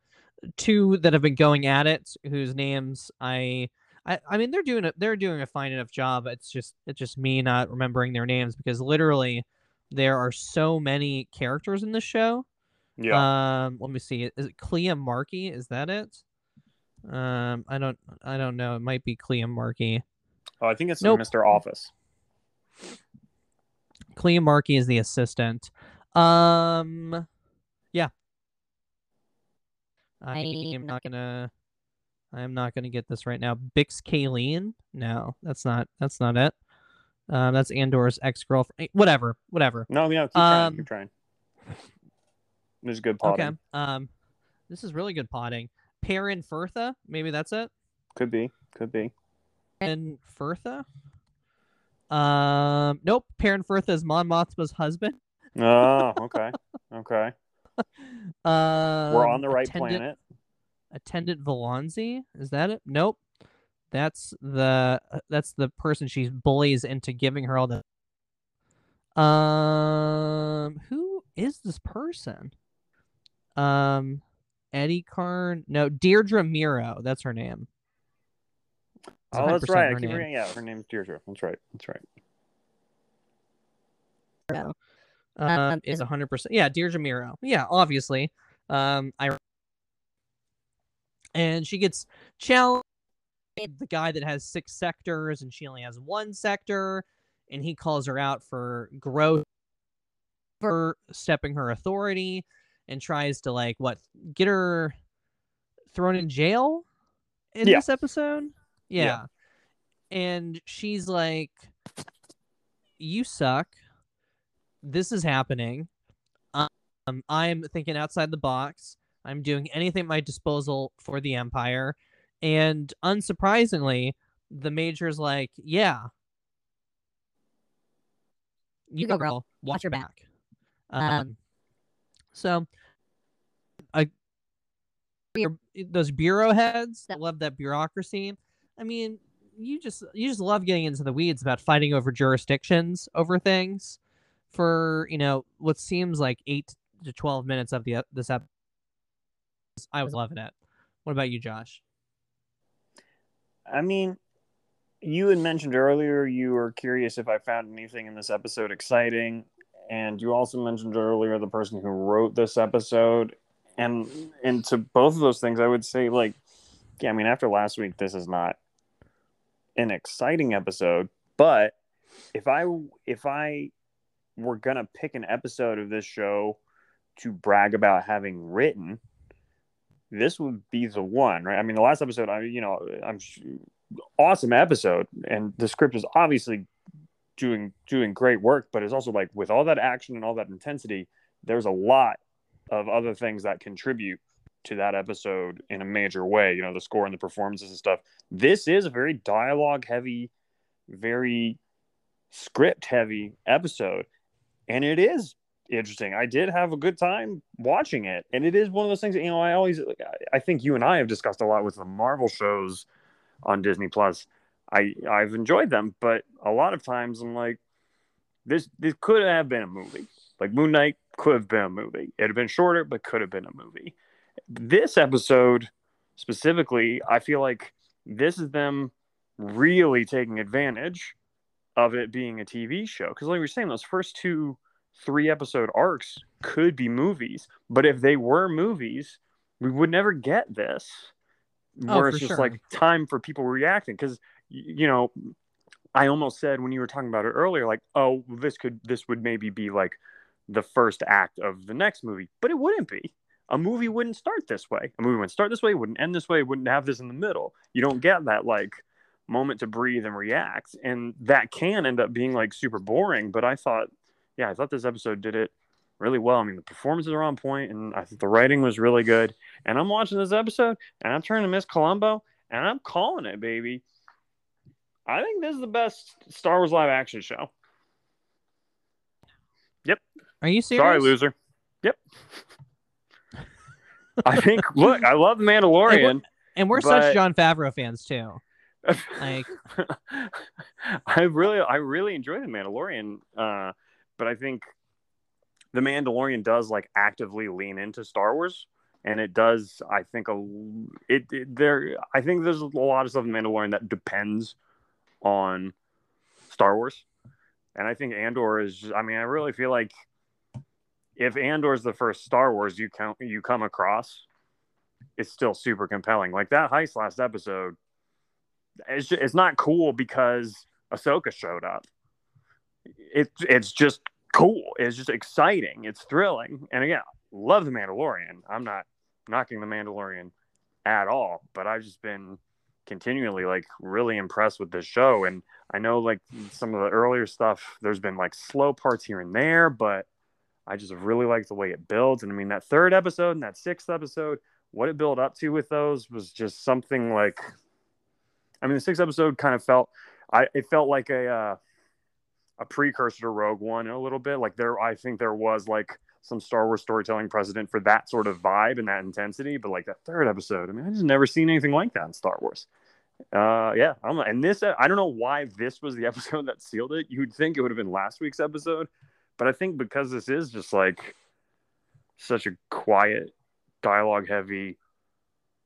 two that have been going at it whose names I, I i mean they're doing a they're doing a fine enough job it's just it's just me not remembering their names because literally there are so many characters in this show yeah. um, let me see. Is it Kleya Marki? Is that it? Um, I don't, I don't know. It might be Kleya Marki. oh, I think it's nope. Mr. Office. Kleya Marki is the assistant. Um, yeah. I am not gonna. I am not gonna get this right now. Bix Caleen? No, that's not. That's not it. Um, that's Andor's ex girlfriend. Whatever. Whatever. No, yeah, keep trying. Um, Keep trying. There's good potting. Okay. Um, this is really good potting. Perrin Fertha. Maybe that's it. Could be. Could be. Perrin Fertha. Um, nope. Perrin Fertha is Mon Mothma's husband. Oh, okay. (laughs) Okay. Um, We're on the right attendant, planet. Attendant Valonzi. Is that it? Nope. That's the that's the person she bullies into giving her all the. Um, who is this person? Um, Eedy Karn. No, Dedra Meero. That's her name. It's Oh, that's 100% right. I keep name. forgetting. Yeah, her name's Dedra. That's right. That's right. Um, is hundred percent. Yeah, Dedra Meero. Yeah, obviously. Um, I and she gets challenged. The guy that has six sectors and she only has one sector, and he calls her out for growth, for stepping her authority, and tries to like what get her thrown in jail in Yeah. this episode. Yeah. yeah. And she's like, "You suck." this is happening. Um, I'm thinking outside the box. I'm doing anything at my disposal for the Empire. And unsurprisingly, the Major's like, yeah. You go, girl. Watch your back. Um, Um, so, I those bureau heads that love that bureaucracy. I mean, you just you just love getting into the weeds about fighting over jurisdictions over things for you know what seems like eight to twelve minutes of the uh, this episode. I was loving it. What about you, Josh? I mean, you had mentioned earlier you were curious if I found anything in this episode exciting, and you also mentioned earlier the person who wrote this episode, and and to both of those things, I would say like, yeah, I mean, after last week, this is not an exciting episode, but if I if I were gonna pick an episode of this show to brag about having written, this would be the one, right? I mean, the last episode, I you know, I'm awesome episode, and the script is obviously doing doing great work, but it's also like with all that action and all that intensity, there's a lot of other things that contribute to that episode in a major way. You know, the score and the performances and stuff. This is a very dialogue heavy, very script heavy episode, and it is interesting. I did have a good time watching it, and it is one of those things. That, you know, I always, I think you and I have discussed a lot with the Marvel shows on Disney Plus. I I've enjoyed them, but a lot of times I'm like, this this could have been a movie. Like Moon Knight could have been a movie. It'd have been shorter, but could have been a movie. This episode specifically, I feel like this is them really taking advantage of it being a TV show. Because like we were saying, those first two three episode arcs could be movies, but if they were movies, we would never get this. Oh, Where for it's just sure. like time for people reacting. Because you know, I almost said when you were talking about it earlier, like, oh, this could this would maybe be like the first act of the next movie, but it wouldn't be. A movie wouldn't start this way. A movie wouldn't start this way, wouldn't end this way, wouldn't have this in the middle. You don't get that like moment to breathe and react, and that can end up being like super boring. But I thought, yeah, I thought this episode did it really well. I mean, the performances are on point, and I think the writing was really good. And I'm watching this episode, and I'm turning to Miss Columbo, and I'm calling it, baby. I think this is the best Star Wars live action show. Yep. Are you serious? Sorry, loser. Yep. I think. Look, I love the Mandalorian. And we're But- such Jon Favreau fans too. Like, (laughs) I really, I really enjoy the Mandalorian. Uh, but I think the Mandalorian does like actively lean into Star Wars, and it does. I think a it, it there. I think there's a lot of stuff in Mandalorian that depends on Star Wars, and I think Andor is. I mean, I really feel like if Andor is the first Star Wars you count you come across, it's still super compelling. Like that heist last episode, it's ju- it's not cool because Ahsoka showed up. It's it's just cool. It's just exciting. It's thrilling. And again, love the Mandalorian. I'm not knocking the Mandalorian at all, but I've just been continually like really impressed with this show. And I know like some of the earlier stuff, there's been like slow parts here and there, but I just really like the way it builds. And I mean, that third episode and that sixth episode, what it built up to with those was just something like, I mean, the sixth episode kind of felt, I it felt like a uh, a precursor to Rogue One a little bit. Like there, I think there was like some Star Wars storytelling precedent for that sort of vibe and that intensity. But like that third episode, I mean, I just never seen anything like that in Star Wars. Uh, yeah, I'm and this I don't know why this was the (laughs) episode that sealed it. You'd think it would have been last week's episode, but I think because this is just like such a quiet, dialogue heavy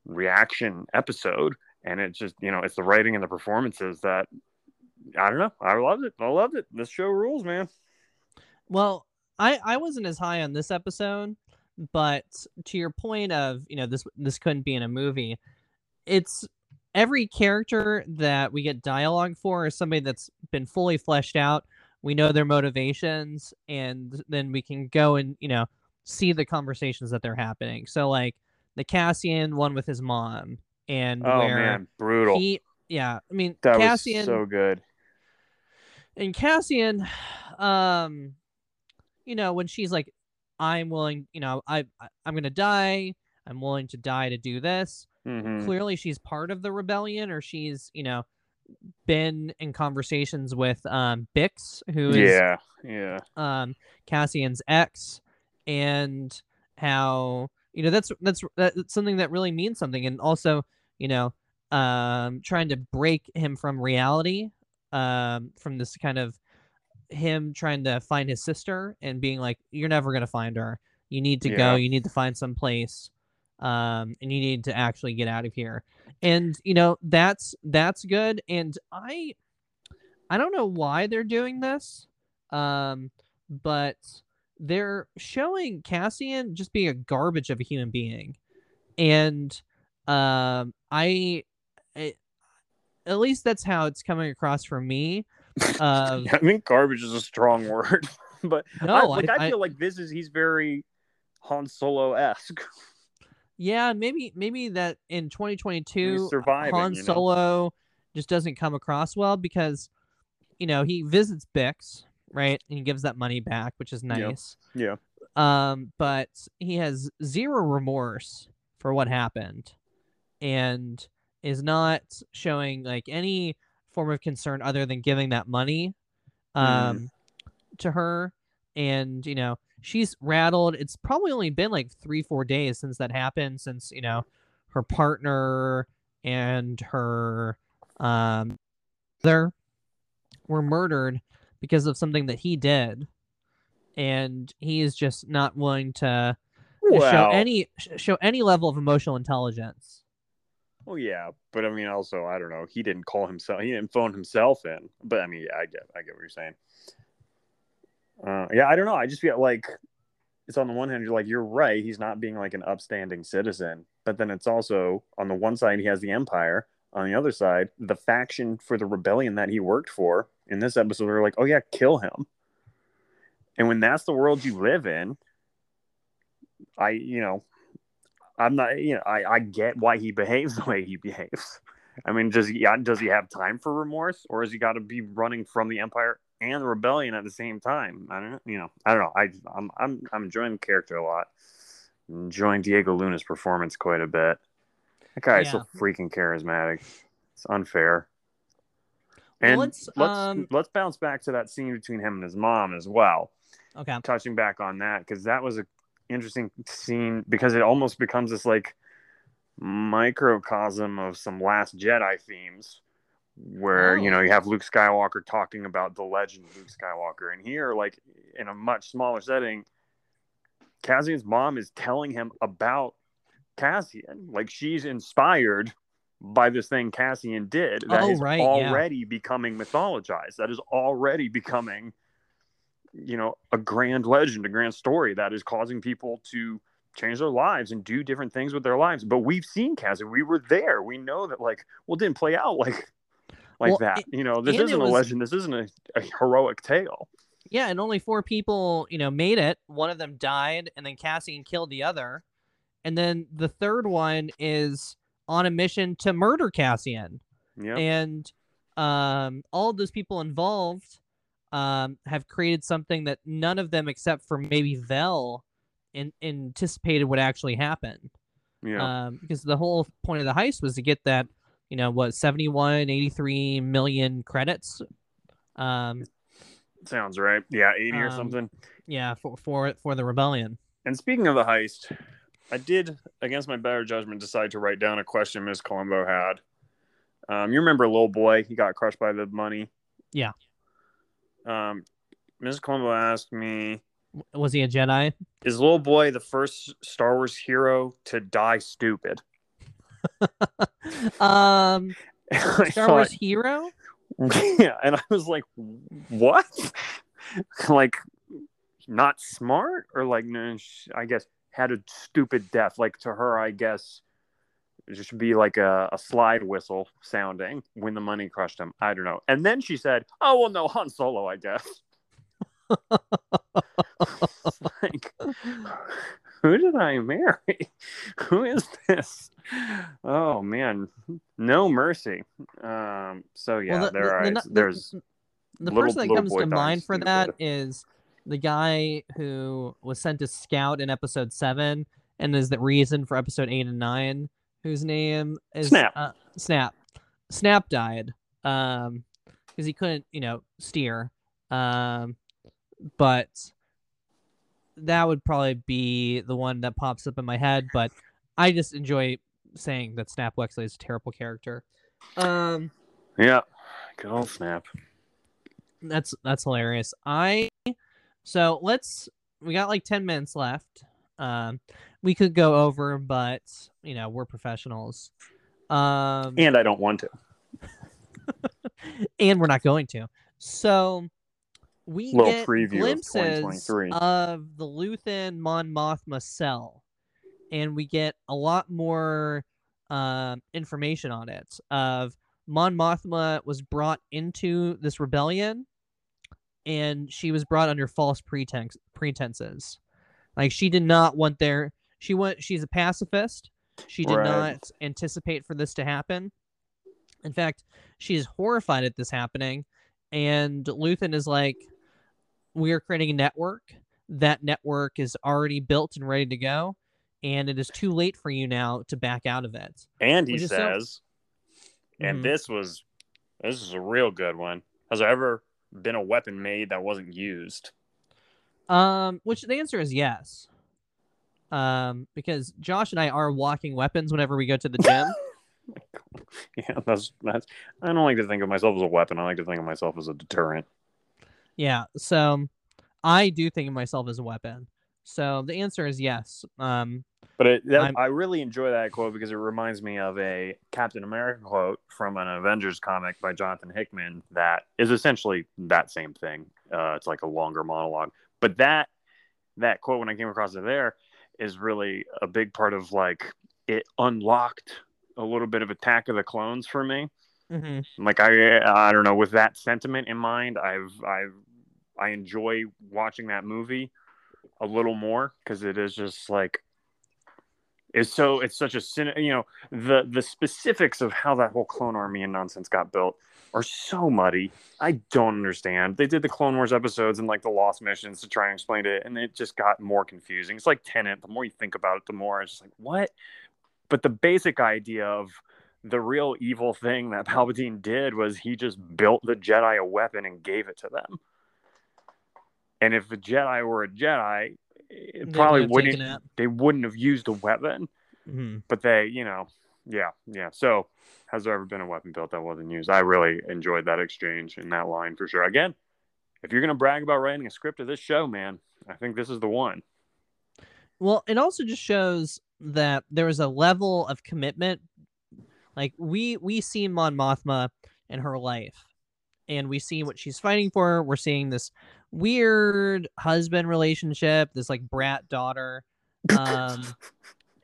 reaction episode, and it's just you know it's the writing and the performances that I don't know. I loved it. I loved it. This show rules, man. well, I I wasn't as high on this episode, but to your point of you know this this couldn't be in a movie, it's every character that we get dialogue for is somebody that's been fully fleshed out. We know their motivations, and then we can go and you know see the conversations that they're happening. So like the Cassian one with his mom, and Oh man, brutal. he yeah, I mean that Cassian was so good. and Cassian, (sighs) um, you know, when she's like, "I'm willing," you know, I, I I'm gonna die. I'm willing to die to do this. Mhm. Clearly, she's part of the rebellion, or she's you know been in conversations with um Bix, who is Yeah, yeah, um Cassian's ex and how you know that's that's that's something that really means something and also you know um trying to break him from reality um from this kind of him trying to find his sister and being like you're never going to find her. You need to Yeah. go you need to find some place um and you need to actually get out of here. And you know that's that's good. And i i don't know why they're doing this um but they're showing cassian just being a garbage of a human being. And um i, I at least that's how it's coming across for me of (laughs) I think garbage is a strong word, (laughs) but no I, like, I, I- feel like this is he's very Han Solo esque. (laughs) yeah maybe maybe that in 2022 Han you know? Solo just doesn't come across well because you know he visits Bix right and he gives that money back which is nice Yeah, um but he has zero remorse for what happened and is not showing like any form of concern other than giving that money um to her. And you know she's rattled. It's probably only been like three four days since that happened since you know her partner and her um mother were murdered because of something that he did. And he is just not willing to show any show any level of emotional intelligence well, yeah, but I mean, also, I don't know. He didn't call himself. He didn't phone himself in. But I mean, yeah, I get, I get what you're saying. Uh, yeah, I don't know. I just feel like it's on the one hand, you're like, you're right. He's not being like an upstanding citizen, but then it's also on the one side he has the empire. On the other side, the faction for the rebellion that he worked for. In this episode, they're like, oh yeah, kill him. And when that's the world you live in, I, you know, I'm not, you know, I, I get why he behaves (laughs) the way he behaves. I mean, does he does he have time for remorse, or has he got to be running from the empire and the rebellion at the same time? I don't, know, you know, I don't know. I, I'm, I'm, I'm enjoying the character a lot. Enjoying Diego Luna's performance quite a bit. That guy is so freaking charismatic. It's unfair. Well, And let's, let's um, let's bounce back to that scene between him and his mom as well okay touching back on that because that was a interesting scene because it almost becomes this like microcosm of some last jedi themes where you Oh. know you have luke skywalker talking about the legend of luke skywalker and here like in a much smaller setting cassian's mom is telling him about cassian like she's inspired by this thing cassian did that Oh, is right, yeah. already becoming mythologized that is already becoming you know a grand legend a grand story that is causing people to change their lives and do different things with their lives. But we've seen Cassian we were there. We know that like well didn't play out like like Well, that. it- you know this isn't a legend. This isn't a, a heroic tale. Yeah, and only four people, you know, made it. One of them died, and then Cassian killed the other. And then the third one is on a mission to murder Cassian. yeah And um, all those people involved um, have created something that none of them, except for maybe Vel, in- anticipated would actually happen. yeah Um, because the whole point of the heist was to get that, you know, what, 71, 83 million credits. Um, sounds right yeah 80 or um, something yeah, for for for the rebellion. and speaking of the heist i did against my better judgment decide to write down a question miss colombo had um, you remember little boy he got crushed by the money Yeah. Um, Ms. Colombo asked me, Was he a Jedi? "Is little boy the first Star Wars hero to die stupid?" (laughs) um, (laughs) Star Wars hero? yeah, (laughs) and I was like, "What? like, not smart, or like, no, I guess had a stupid death? Like to her, I guess." It should be like a, a slide whistle sounding when the money crushed him. I don't know. And then she said, "Oh well, no, Han Solo, I guess." (laughs) Like, who did I marry? (laughs) Who is this? Oh man, no mercy. Um, so yeah, well, the, there the- are the, the- there's the little- person that comes to mind for that stupid. the guy who was sent to scout in episode seven and is the reason for episode eight and nine, whose name is Snap. Uh, Snap. Snap died um because he couldn't, you know, steer. Um, but that would probably be the one that pops up in my head. But I just enjoy saying that Snap Wexley is a terrible character. Um, Yeah. Good old snap. that's that's hilarious. I so let's we got like 10 minutes left. Um we could go over, but you know, we're professionals. Um And I don't want to. (laughs) and we're not going to. So we Little get preview of glimpses 2023. of the Luthen Mon Mothma cell, and we get a lot more um, information on it. Of Mon Mothma was brought into this rebellion, and she was brought under false pretense pretenses. Like she did not want their she went. She's a pacifist. She did Right. not anticipate for this to happen. In fact, she is horrified at this happening, and Luthen is like, "We are creating a network. That network is already built and ready to go, and it is too late for you now to back out of it." And he Which is so- says, and this was this is a real good one. Has there ever been a weapon made that wasn't used? Um, which the answer is yes. Um, because Josh and I are walking weapons whenever we go to the gym. (laughs) Yeah, that's that's. I don't like to think of myself as a weapon. I like to think of myself as a deterrent. yeah, so I do think of myself as a weapon. So the answer is yes. Um, But it, that, I'm- I really enjoy that quote because it reminds me of a Captain America quote from an Avengers comic by Jonathan Hickman that is essentially that same thing. Uh, it's like a longer monologue, but that that quote when I came across it there is really a big part of like it unlocked a little bit of Attack of the Clones for me. mhm. Like I I don't know with that sentiment in mind, I've I've I enjoy watching that movie a little more because it is just like it's so it's such a you know the the specifics of how that whole clone army and nonsense got built are so muddy. I don't understand. They did the Clone Wars episodes and like the Lost missions to try and explain it, and it just got more confusing. It's like Tenet. The more you think about it, the more it's just like what. But the basic idea of the real evil thing that (laughs) Palpatine did was he just built the Jedi a weapon and gave it to them. And if the Jedi were a Jedi, it They probably would have taken wouldn't. it. They wouldn't have used a weapon, Mhm. but they, you know, yeah, yeah. So, has there ever been a weapon built that wasn't used? I really enjoyed that exchange in that line for sure. Again, if you're gonna brag about writing a script of this show, man, I think this is the one. Well, it also just shows that there is a level of commitment. Like we we see Mon Mothma in her life, and we see what she's fighting for. We're seeing this weird husband relationship, this like brat daughter, (laughs) um,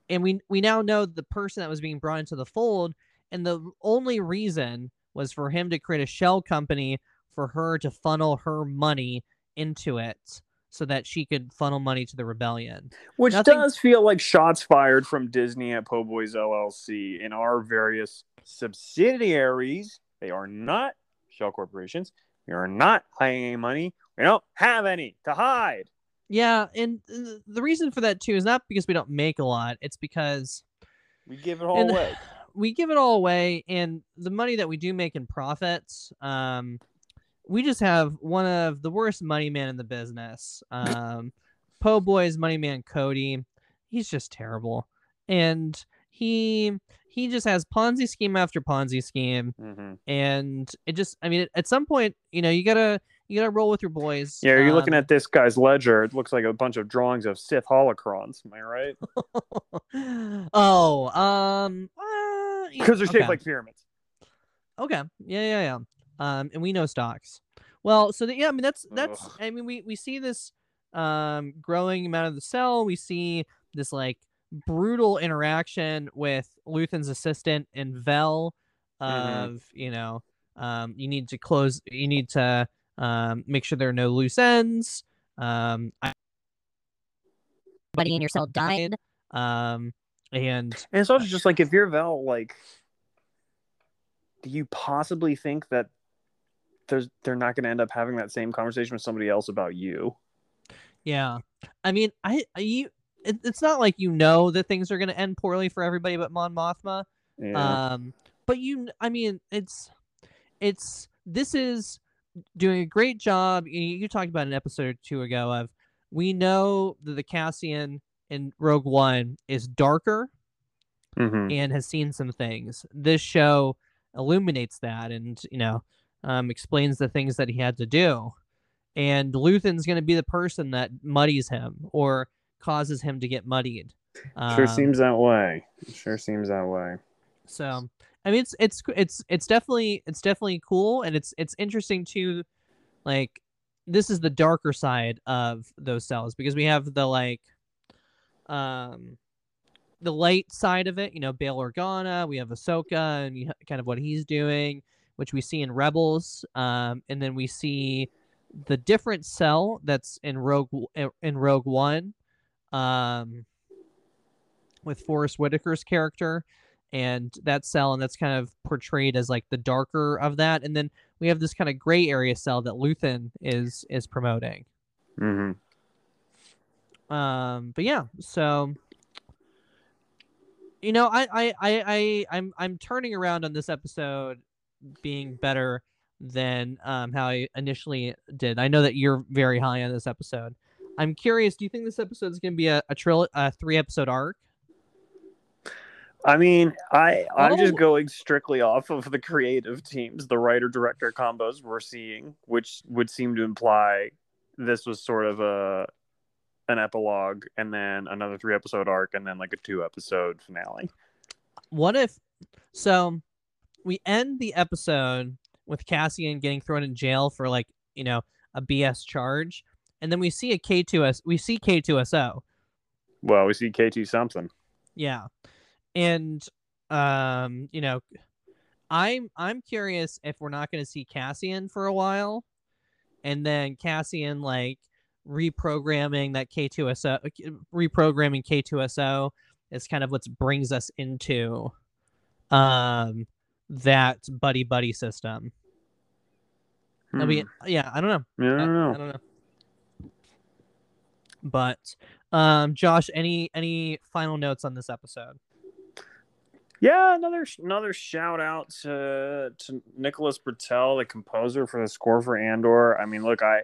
and we we now know the person that was being brought into the fold, and the only reason was for him to create a shell company for her to funnel her money into it so that she could funnel money to the rebellion. Which Nothing- does feel like shots fired from Disney at Po' Boys LLC in our various subsidiaries. They are not shell corporations. We are not hiding any money. We don't have any to hide. Yeah, and the reason for that too is not because we don't make a lot. It's because We give it all And- away. (sighs) we give it all away, and the money that we do make in profits, um, we just have one of the worst money men in the business. Um, (laughs) Po Boy's money man Cody, he's just terrible, and he he just has Ponzi scheme after Ponzi scheme, hmm and it just I mean at some point you know you gotta you gotta roll with your boys. Yeah, you're looking Um, at this guy's ledger. It looks like a bunch of drawings of Sith holocrons. Am I right? (laughs) oh, um, uh, Because they're shaped okay. like pyramids. Okay, yeah, yeah, yeah. Um, and we know stocks. Well, so the, yeah, I mean that's that's. Ugh. I mean we we see this um growing amount of the cell. We see this like brutal interaction with Luthen's assistant and Vel. Mhm. Of you know, um, you need to close. You need to um make sure there are no loose ends. Um, I Buddy in your cell died. um and And it's also just like if you're Vel, like, do you possibly think that there's they're not going to end up having that same conversation with somebody else about you? Yeah, I mean, I, I you it, it's not like you know that things are going to end poorly for everybody but Mon Mothma. Yeah. Um, but you, I mean, it's, it's, this is doing a great job. You, talked about an episode or two ago of, we know that the Cassian in Rogue One is darker Mhm. and has seen some things. This show illuminates that and, you know, um, explains the things that he had to do. And Luthen's going to be the person that muddies him or causes him to get muddied. Sure Um, seems that way. Sure seems that way. So I mean, it's it's it's it's definitely it's definitely cool, and it's it's interesting too. Like this is the darker side of those cells because we have the like, um, the light side of it. You know, Bail Organa. We have Ahsoka and you, kind of what he's doing, which we see in Rebels. Um, and then we see the different cell that's in Rogue in Rogue One. Um, with Forest Whitaker's character and that cell and that's kind of portrayed as like the darker of that and then we have this kind of gray area cell that Luthen is is promoting. Hmm um but yeah so you know I, I i i i'm i'm turning around on this episode being better than um how i initially did. I know that you're very high on this episode. I'm curious do you think this episode is going to be a, a trill a three episode arc I mean, I I'm just Oh. going strictly off of the creative teams, the writer director combos we're seeing, which would seem to imply this was sort of a an epilogue and then another three episode arc and then like a two episode finale. what if so we end the episode with Cassian getting thrown in jail for like, you know, a BS charge, and then we see a K2S we see K2SO. Well, we see K2 something. Yeah. And um, you know, I'm I'm curious if we're not gonna see Cassian for a while, and then Cassian like reprogramming that K2SO reprogramming K2SO is kind of what brings us into um that buddy buddy system. Be yeah, I don't know. Hmm. Yeah, I I, don't know. I don't know. But um Josh, any any final notes on this episode? Yeah, another another shout out to to Nicholas Britell, the composer for the score for Andor. I mean, look, I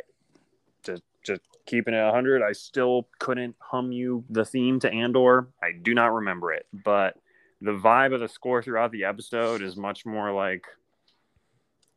just just keeping it hundred. I still couldn't hum you the theme to Andor. I do not remember it, but the vibe of the score throughout the episode is much more like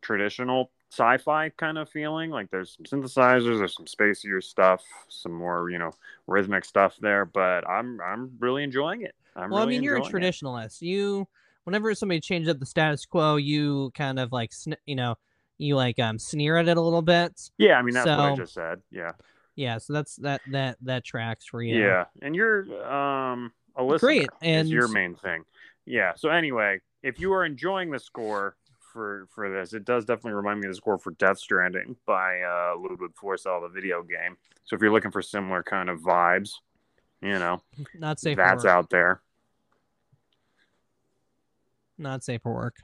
traditional sci-fi kind of feeling. Like there's some synthesizers, there's some spacier stuff, some more you know rhythmic stuff there. But I'm I'm really enjoying it. I'm well, I mean, you're a enjoying it. traditionalist. You, whenever somebody changes up the status quo, you kind of like, sn- you know, you like um sneer at it a little bit. Yeah, I mean that's what I just said. Yeah. Yeah, so that's that that that tracks for you. Yeah. And you're um a listener Great, is your main thing. Yeah. So anyway, if you are enjoying the score for for this, it does definitely remind me of the score for Death Stranding by uh Ludvig Forssell, the video game. So if you're looking for similar kind of vibes, you know, not safe that's out there. Not safe for work.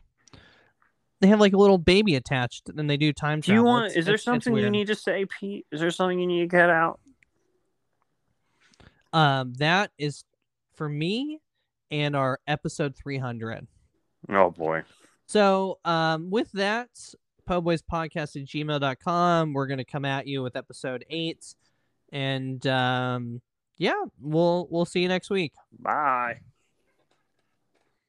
They have like a little baby attached, and they do time Do you travel. want It's- is there it's- it's something you need to say, Pete? Is there something you need to get out? Um, that is for me and our episode 300. Oh boy. So, um, with that, Podcast at gmail.com. We're gonna come at you with episode eight, and um, yeah, we'll we'll see you next week. Bye.